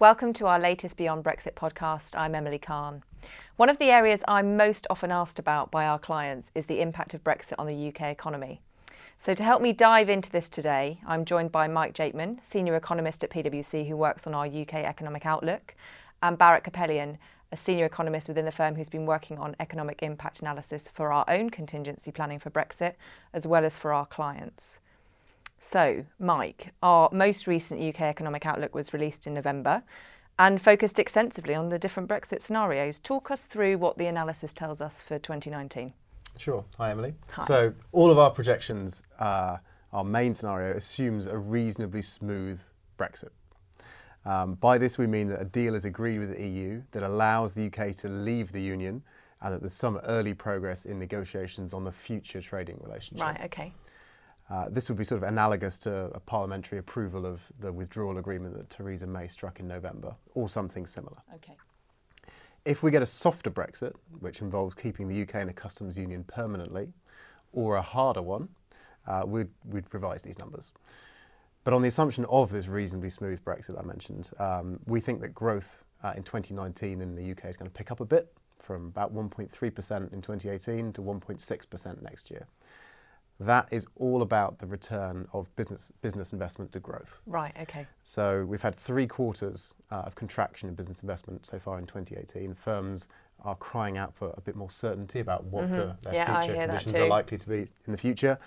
Welcome to our latest Beyond Brexit podcast. I'm Emily Khan. One of the areas I'm most often asked about by our clients is the impact of Brexit on the UK economy. So, to help me dive into this today, I'm joined by Mike Jakeman, Senior Economist at PwC, who works on our UK economic outlook, and Barret Kupelian, a Senior Economist within the firm who's been working on economic impact analysis for our own contingency planning for Brexit, as well as for our clients. So, Mike, our most recent UK economic outlook was released in November and focused extensively on the different Brexit scenarios. Talk us through what the analysis tells us for 2019. Sure. Hi, Emily. Hi. So, all of our projections, uh, our main scenario assumes a reasonably smooth Brexit. Um, by this, we mean that a deal is agreed with the EU that allows the UK to leave the Union and that there's some early progress in negotiations on the future trading relationship. Right, okay. Uh, this would be sort of analogous to a parliamentary approval of the withdrawal agreement that Theresa May struck in November, or something similar. Okay. If we get a softer Brexit, which involves keeping the UK in a customs union permanently, or a harder one, uh, we'd, we'd revise these numbers. But on the assumption of this reasonably smooth Brexit I mentioned, um, we think that growth uh, in 2019 in the UK is going to pick up a bit from about 1.3% in 2018 to 1.6% next year. That is all about the return of business, business investment to growth. Right, okay. So we've had three quarters uh, of contraction in business investment so far in 2018. Firms are crying out for a bit more certainty about what the, their Mm-hmm. Yeah, future conditions are likely to be in the future.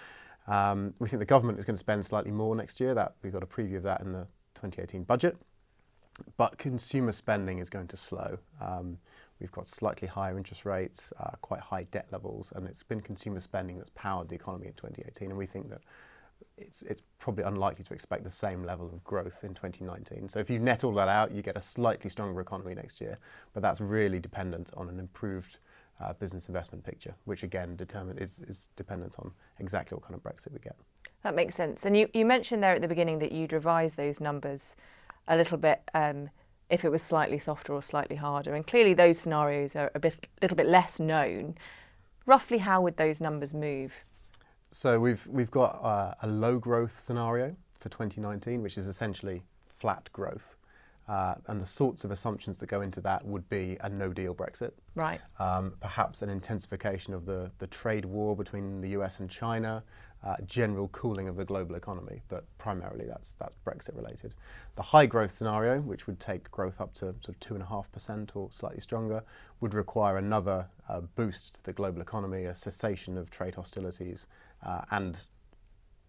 Um, we think the government is going to spend slightly more next year. That we've got a preview of that in the 2018 budget. But consumer spending is going to slow. Um, we've got slightly higher interest rates, uh, quite high debt levels, and it's been consumer spending that's powered the economy in 2018. And we think that it's, it's probably unlikely to expect the same level of growth in 2019. So if you net all that out, you get a slightly stronger economy next year, but that's really dependent on an improved uh, business investment picture, which again determine, is, is dependent on exactly what kind of Brexit we get. That makes sense. And you, you mentioned there at the beginning that you'd revise those numbers a little bit um, if it was slightly softer or slightly harder. And clearly, those scenarios are a bit, little bit less known. Roughly, how would those numbers move? So we've we've got uh, a low growth scenario for 2019, which is essentially flat growth, uh, and the sorts of assumptions that go into that would be a no deal Brexit, Right. um, perhaps an intensification of the the trade war between the US and China, uh, general cooling of the global economy, but primarily that's that's Brexit related. The high growth scenario, which would take growth up to sort of two and a half percent or slightly stronger, would require another uh, boost to the global economy, a cessation of trade hostilities, uh, and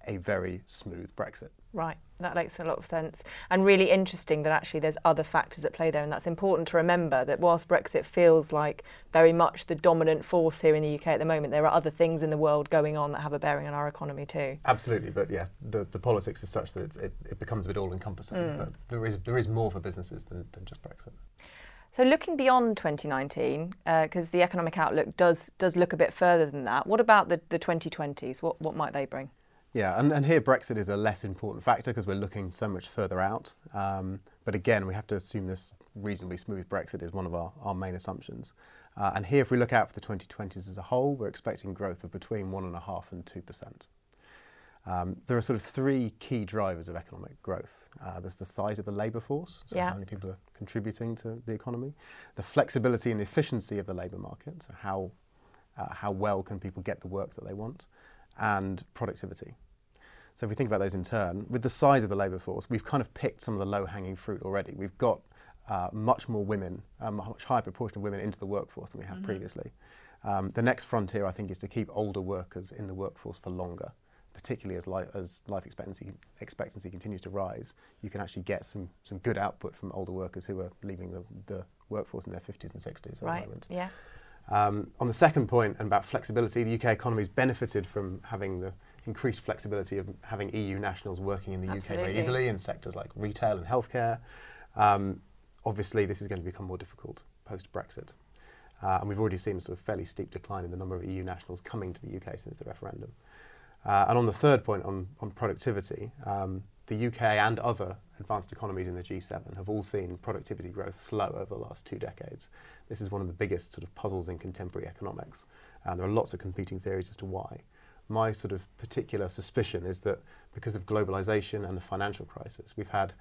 a very smooth Brexit. Right, that makes a lot of sense. And really interesting that actually there's other factors at play there. And that's important to remember that whilst Brexit feels like very much the dominant force here in the UK at the moment, there are other things in the world going on that have a bearing on our economy too. Absolutely, but yeah, the, the politics is such that it's, it, it becomes a bit all encompassing. Mm. But there is there is more for businesses than, than just Brexit. So looking beyond 2019, because uh, the economic outlook does does look a bit further than that, what about the, the 2020s? What, what might they bring? Yeah, and, and here Brexit is a less important factor because we're looking so much further out. Um, but again, we have to assume this reasonably smooth Brexit is one of our, our main assumptions. Uh, and here, if we look out for the 2020s as a whole, we're expecting growth of between 1.5 and 2%. Um, there are sort of three key drivers of economic growth. Uh, there's the size of the labour force, so Yeah. how many people are contributing to the economy, the flexibility and the efficiency of the labour market, so how, uh, how well can people get the work that they want, and productivity. So if we think about those in turn, with the size of the labour force, we've kind of picked some of the low-hanging fruit already. We've got uh, much more women, a much higher proportion of women into the workforce than we had previously. Um, the next frontier, I think, is to keep older workers in the workforce for longer, particularly as life, as life expectancy, expectancy continues to rise. You can actually get some, some good output from older workers who are leaving the, the workforce in their 50s and 60s at the moment. yeah. Um, on the second point and about flexibility, the UK economy has benefited from having the increased flexibility of having EU nationals working in the UK very easily in sectors like retail and healthcare. Um, obviously, this is going to become more difficult post Brexit. Uh, and we've already seen a sort of fairly steep decline in the number of EU nationals coming to the UK since the referendum. Uh, and on the third point on, on productivity, um, the UK and other advanced economies in the G7 have all seen productivity growth slow over the last two decades. This is one of the biggest sort of puzzles in contemporary economics. And there are lots of competing theories as to why. My sort of particular suspicion is that because of globalization and the financial crisis, we've had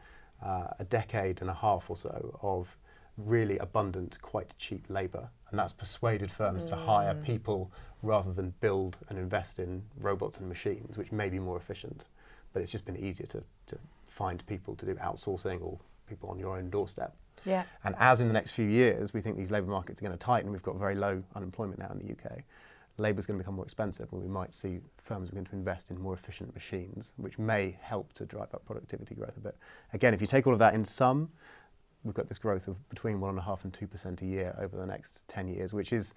uh, a decade and a half or so of really abundant, quite cheap labour, and that's persuaded firms mm. to hire mm. people rather than build and invest in robots and machines, which may be more efficient. But it's just been easier to, to find people to do outsourcing or people on your own doorstep. Yeah. And as in the next few years, we think these labour markets are going to tighten. We've got very low unemployment now in the UK. Labour is going to become more expensive, and we might see firms begin to invest in more efficient machines, which may help to drive up productivity growth a bit. Again, if you take all of that in sum, we've got this growth of between 1.5 and two percent a year over the next ten years, which is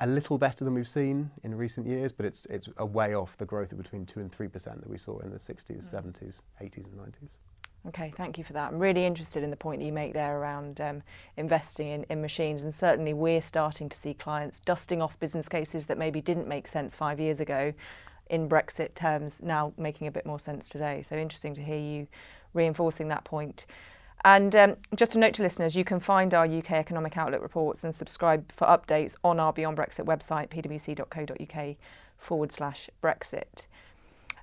a little better than we've seen in recent years, but it's it's a way off the growth of between two and three percent that we saw in the 60s, 70s, 80s, and 90s. Okay, thank you for that. I'm really interested in the point that you make there around um, investing in, in machines, and certainly we're starting to see clients dusting off business cases that maybe didn't make sense five years ago in Brexit terms, now making a bit more sense today. So interesting to hear you reinforcing that point. And um, just a note to listeners, you can find our UK Economic Outlook reports and subscribe for updates on our Beyond Brexit website, pwc.co.uk forward slash Brexit.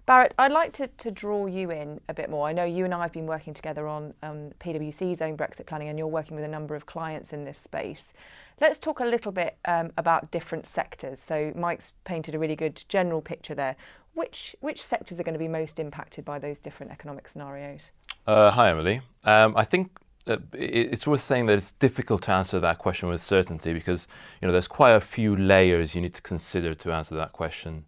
Barret, I'd like to, to draw you in a bit more. I know you and I have been working together on um, PwC's own Brexit planning, and you're working with a number of clients in this space. Let's talk a little bit um, about different sectors. So, Mike's painted a really good general picture there. Which, which sectors are going to be most impacted by those different economic scenarios? Uh, hi, Emily. Um, I think uh, it's worth saying that it's difficult to answer that question with certainty because you know there's quite a few layers you need to consider to answer that question.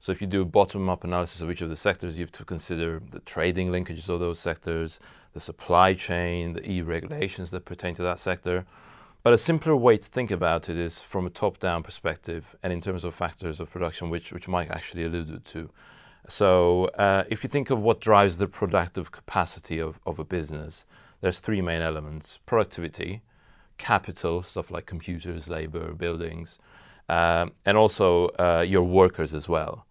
So if you do a bottom-up analysis of each of the sectors, you have to consider the trading linkages of those sectors, the supply chain, the EU regulations that pertain to that sector. But a simpler way to think about it is from a top-down perspective and in terms of factors of production, which, which Mike actually alluded to. So uh, if you think of what drives the productive capacity of, of a business, there's three main elements. Productivity, capital, stuff like computers, labor, buildings, um, and also uh, your workers as well.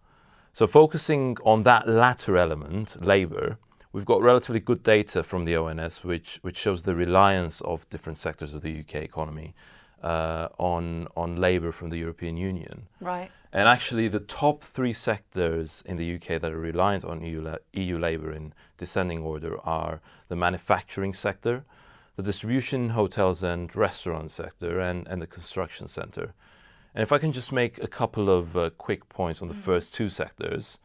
So focusing on that latter element, labour, we've got relatively good data from the ONS, which which shows the reliance of different sectors of the UK economy uh, on on labour from the European Union. Right. And actually, the top three sectors in the UK that are reliant on EU, la- EU labour in descending order are the manufacturing sector, the distribution, hotels and restaurant sector, and, and the construction sector. And if I can just make a couple of uh, quick points on the mm. first two sectors.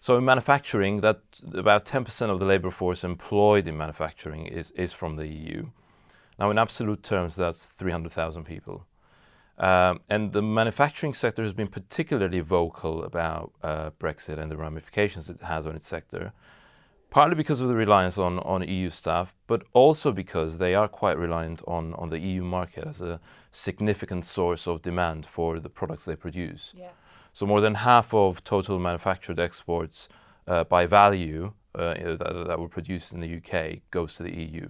So in manufacturing, that about 10% of the labor force employed in manufacturing is, is from the EU. Now, in absolute terms, that's 300,000 people. Um, and the manufacturing sector has been particularly vocal about uh, Brexit and the ramifications it has on its sector partly because of the reliance on, on EU staff, but also because they are quite reliant on, on the EU market as a significant source of demand for the products they produce. Yeah. So more than half of total manufactured exports uh, by value uh, that, that were produced in the UK goes to the EU.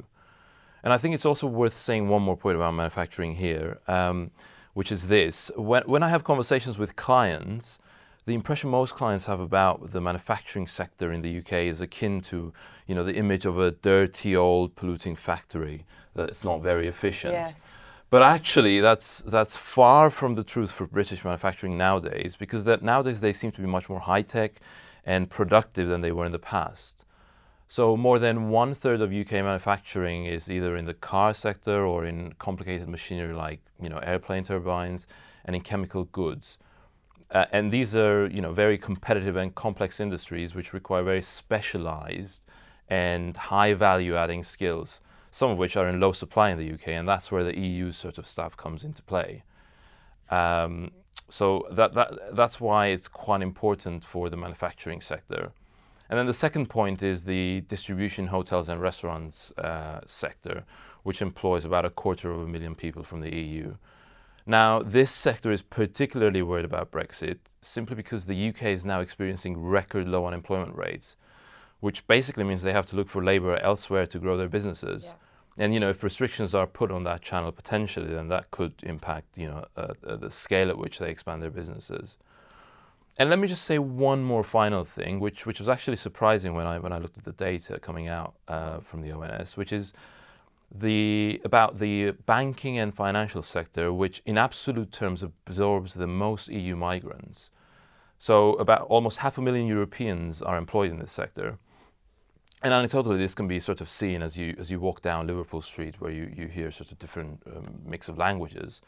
And I think it's also worth saying one more point about manufacturing here, um, which is this. When, when I have conversations with clients, the impression most clients have about the manufacturing sector in the UK is akin to, you know, the image of a dirty old polluting factory that it's not very efficient. Yes. But actually, that's that's far from the truth for British manufacturing nowadays, because that nowadays they seem to be much more high tech and productive than they were in the past. So more than one third of UK manufacturing is either in the car sector or in complicated machinery like you know airplane turbines and in chemical goods. Uh, and these are, you know, very competitive and complex industries which require very specialized and high value adding skills, some of which are in low supply in the UK, and that's where the EU sort of stuff comes into play. Um, so that, that, that's why it's quite important for the manufacturing sector. And then the second point is the distribution, hotels, and restaurants uh, sector, which employs about a quarter of a million people from the EU. Now, this sector is particularly worried about Brexit simply because the UK is now experiencing record low unemployment rates, which basically means they have to look for labour elsewhere to grow their businesses. Yeah. And you know, if restrictions are put on that channel potentially, then that could impact you know uh, uh, the scale at which they expand their businesses. And let me just say one more final thing, which which was actually surprising when I when I looked at the data coming out uh, from the ONS, which is the, about the banking and financial sector, which in absolute terms absorbs the most EU migrants. So about almost half a million Europeans are employed in this sector. and anecdotally, this can be sort of seen as you as you walk down Liverpool Street, where you, you hear sort of different um, mix of languages.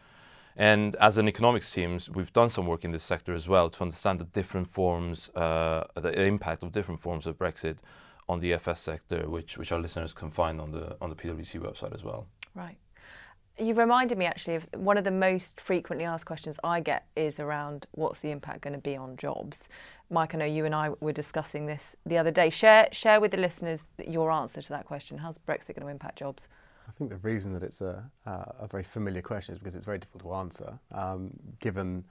And as an economics team, we've done some work in this sector as well to understand the different forms, uh, the impact of different forms of Brexit on the FS sector, which which our listeners can find on the on the PwC website as well. Right. You reminded me actually of one of the most frequently asked questions I get is around what's the impact going to be on jobs. Mike, I know you and I were discussing this the other day. Share share with the listeners your answer to that question. How's Brexit going to impact jobs? I think the reason that it's a, uh, a very familiar question is because it's very difficult to answer, um, given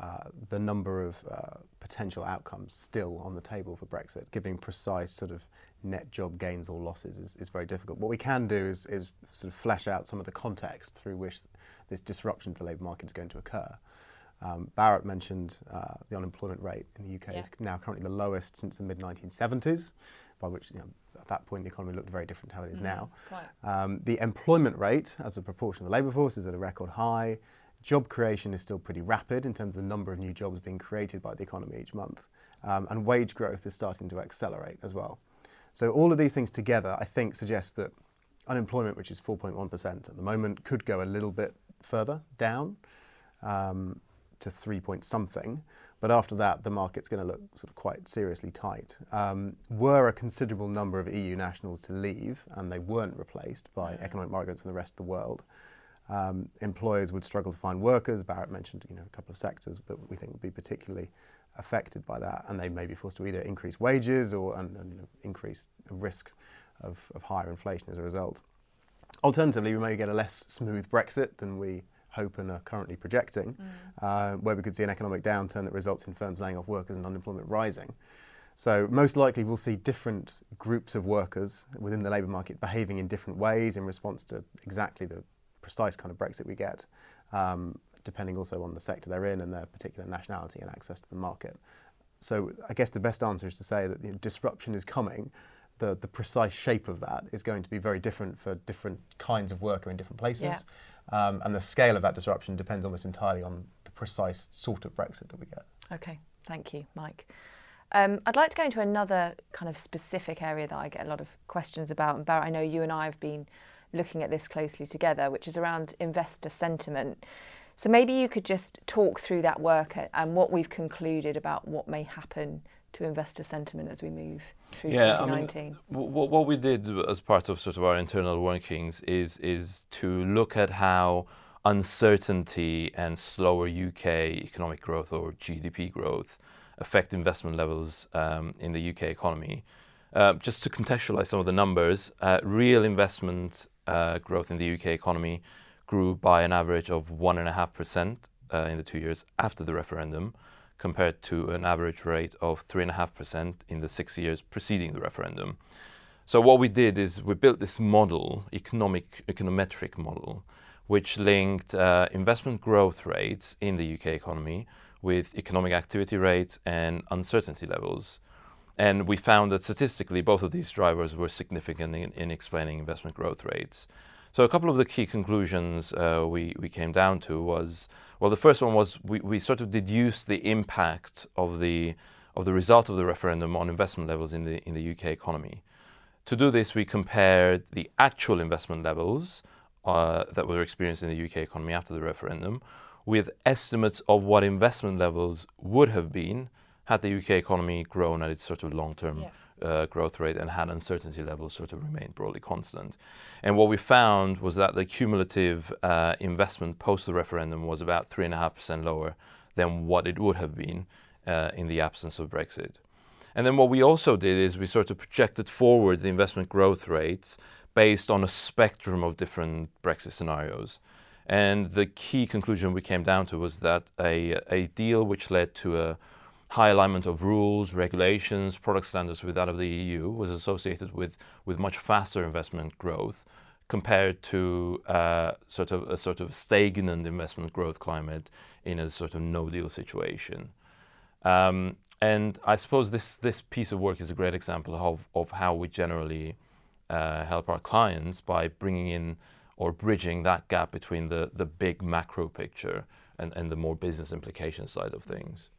uh, the number of uh, potential outcomes still on the table for Brexit. Giving precise sort of net job gains or losses is, is very difficult. What we can do is, is sort of flesh out some of the context through which this disruption to the labour market is going to occur. Um, Barret mentioned uh, the unemployment rate in the UK yeah. is now currently the lowest since the mid 1970s, by which you know, at that point the economy looked very different to how it is mm, now. Um, the employment rate as a proportion of the labour force is at a record high. Job creation is still pretty rapid in terms of the number of new jobs being created by the economy each month. Um, and wage growth is starting to accelerate as well. So all of these things together, I think, suggest that unemployment, which is 4.1% at the moment, could go a little bit further down um, to 3 point something. But after that, the market's going to look sort of quite seriously tight. Um, were a considerable number of EU nationals to leave, and they weren't replaced by economic migrants from the rest of the world, um, employers would struggle to find workers. Barret mentioned you know, a couple of sectors that we think would be particularly affected by that, and they may be forced to either increase wages or and, and, you know, increase risk of, of higher inflation as a result. Alternatively, we may get a less smooth Brexit than we hope and are currently projecting, mm. uh, where we could see an economic downturn that results in firms laying off workers and unemployment rising. So most likely we'll see different groups of workers within the labour market behaving in different ways in response to exactly the precise kind of Brexit we get, um, depending also on the sector they're in and their particular nationality and access to the market. So I guess the best answer is to say that you know, disruption is coming. The, the precise shape of that is going to be very different for different kinds of worker in different places. Yeah. Um, and the scale of that disruption depends almost entirely on the precise sort of Brexit that we get. Okay, thank you, Mike. Um, I'd like to go into another kind of specific area that I get a lot of questions about. And Barret, I know you and I have been looking at this closely together, which is around investor sentiment. So maybe you could just talk through that work and what we've concluded about what may happen to investor sentiment as we move through yeah, 2019. I mean, what, what we did as part of sort of our internal workings is is to look at how uncertainty and slower UK economic growth or GDP growth affect investment levels um, in the UK economy. Uh, just to contextualize some of the numbers, uh, real investment uh, growth in the UK economy grew by an average of 1.5% uh, in the two years after the referendum, compared to an average rate of 3.5% in the six years preceding the referendum. So what we did is we built this model, economic econometric model, which linked uh, investment growth rates in the UK economy with economic activity rates and uncertainty levels. And we found that statistically, both of these drivers were significant in, in explaining investment growth rates. So a couple of the key conclusions uh, we, we came down to was, well, the first one was we, we sort of deduced the impact of the, of the result of the referendum on investment levels in the, in the UK economy. To do this, we compared the actual investment levels uh, that were experienced in the UK economy after the referendum with estimates of what investment levels would have been had the UK economy grown at its sort of long-term yeah. uh, growth rate and had uncertainty levels sort of remained broadly constant. And what we found was that the cumulative uh, investment post the referendum was about 3.5% lower than what it would have been uh, in the absence of Brexit. And then what we also did is we sort of projected forward the investment growth rates based on a spectrum of different Brexit scenarios. And the key conclusion we came down to was that a, a deal which led to a high alignment of rules, regulations, product standards with that of the EU was associated with, with much faster investment growth compared to uh, sort of a sort of stagnant investment growth climate in a sort of no deal situation. Um, and I suppose this, this piece of work is a great example of, of how we generally uh, help our clients by bringing in or bridging that gap between the, the big macro picture and, and the more business implication side of things.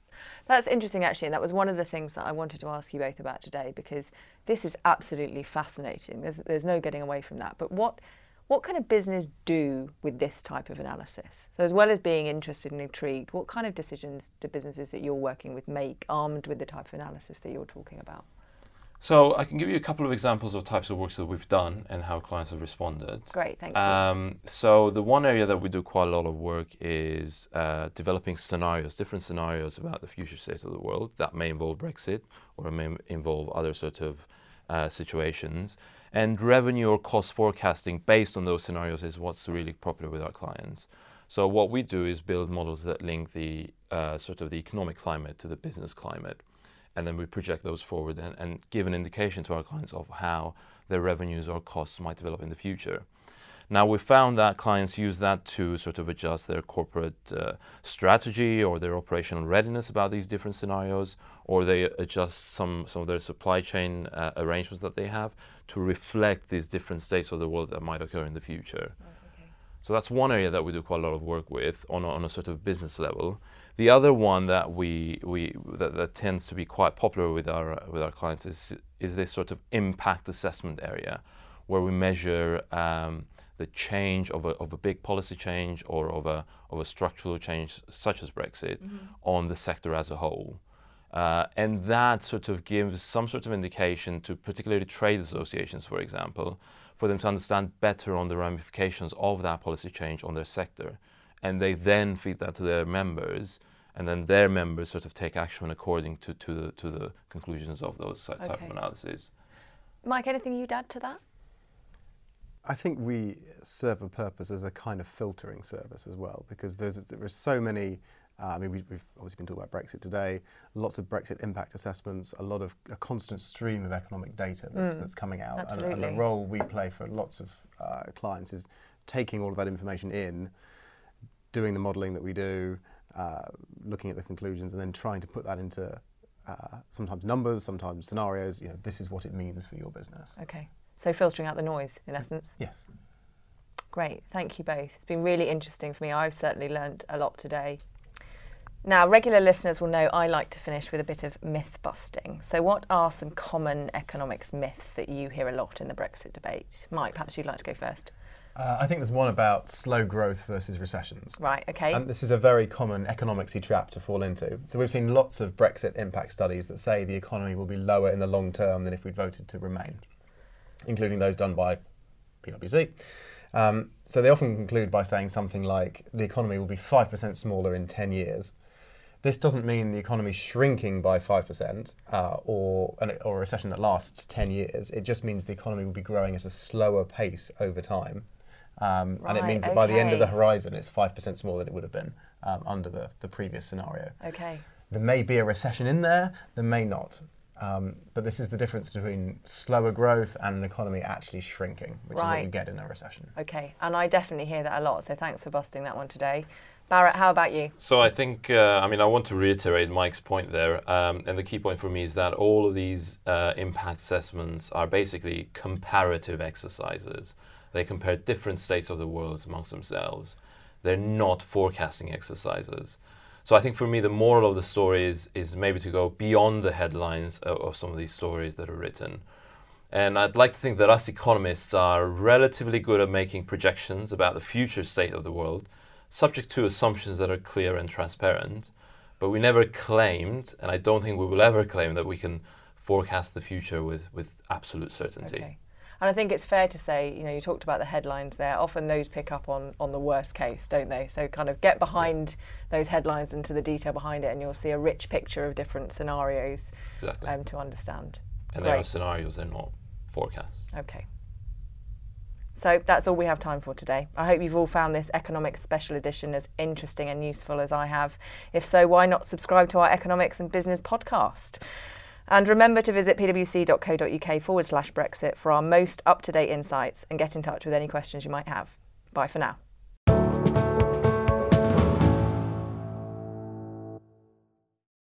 That's interesting, actually, and that was one of the things that I wanted to ask you both about today because this is absolutely fascinating. There's, there's no getting away from that. But what what can a business do with this type of analysis? So, as well as being interested and intrigued, what kind of decisions do businesses that you're working with make armed with the type of analysis that you're talking about? So I can give you a couple of examples of types of works that we've done and how clients have responded. Great, thank you. Um, so the one area that we do quite a lot of work is uh, developing scenarios, different scenarios about the future state of the world. That may involve Brexit or may involve other sort of uh, situations. And revenue or cost forecasting based on those scenarios is what's really popular with our clients. So what we do is build models that link the uh, sort of the economic climate to the business climate and then we project those forward and, and give an indication to our clients of how their revenues or costs might develop in the future. Now, we found that clients use that to sort of adjust their corporate uh, strategy or their operational readiness about these different scenarios, or they adjust some, some of their supply chain uh, arrangements that they have to reflect these different states of the world that might occur in the future. okay. So that's one area that we do quite a lot of work with on a, on a sort of business level. The other one that we, we that, that tends to be quite popular with our with our clients is is this sort of impact assessment area, where we measure um, the change of a, of a big policy change or of a of a structural change such as Brexit mm-hmm. on the sector as a whole. Uh, and that sort of gives some sort of indication to particularly trade associations, for example, for them to understand better on the ramifications of that policy change on their sector and they then feed that to their members, and then their members sort of take action according to, to, the, to the conclusions of those type okay. of analyses. Mike, anything you'd add to that? I think we serve a purpose as a kind of filtering service as well, because there's there's so many. Uh, I mean, we, have obviously been talking about Brexit today. Lots of Brexit impact assessments, a lot of a constant stream of economic data that's, mm, that's coming out, and, and, the role we play for lots of uh, clients is taking all of that information in, doing the modelling that we do, uh, looking at the conclusions, and then trying to put that into uh, sometimes numbers, sometimes scenarios. You know, this is what it means for your business. Okay. So filtering out the noise, in essence. Yes. Great. Thank you both. It's been really interesting for me. I've certainly learned a lot today. Now, regular listeners will know I like to finish with a bit of myth busting. So, what are some common economics myths that you hear a lot in the Brexit debate? Mike, perhaps you'd like to go first. Uh, I think there's one about slow growth versus recessions. Right, okay. And this is a very common economicsy trap to fall into. So we've seen lots of Brexit impact studies that say the economy will be lower in the long term than if we'd voted to remain, including those done by PwC. Um, so they often conclude by saying something like the economy will be 5% smaller in 10 years. This doesn't mean the economy is shrinking by 5% uh, or, an, or a recession that lasts 10 years. It just means the economy will be growing at a slower pace over time um, right, and it means that okay. by the end of the horizon, it's 5% smaller than it would have been um, under the, the previous scenario. Okay. There may be a recession in there, there may not. Um, but this is the difference between slower growth and an economy actually shrinking, which right. is what you get in a recession. Okay, and I definitely hear that a lot, so thanks for busting that one today. Barret, how about you? So I think, uh, I mean, I want to reiterate Mike's point there. Um, and the key point for me is that all of these uh, impact assessments are basically comparative exercises. They compare different states of the world amongst themselves. They're not forecasting exercises. So I think for me, the moral of the story is, is maybe to go beyond the headlines of, of some of these stories that are written. And I'd like to think that us economists are relatively good at making projections about the future state of the world, subject to assumptions that are clear and transparent. But we never claimed, and I don't think we will ever claim, that we can forecast the future with, with absolute certainty. Okay. And I think it's fair to say, you know, you talked about the headlines there. Often those pick up on on the worst case, don't they? So kind of get behind those headlines into the detail behind it, and you'll see a rich picture of different scenarios exactly. um, to understand. And Great. they are scenarios; they're not forecasts. Okay. So that's all we have time for today. I hope you've all found this economics special edition as interesting and useful as I have. If so, why not subscribe to our economics and business podcast? And remember to visit pwc.co.uk forward slash Brexit for our most up to date insights and get in touch with any questions you might have. Bye for now.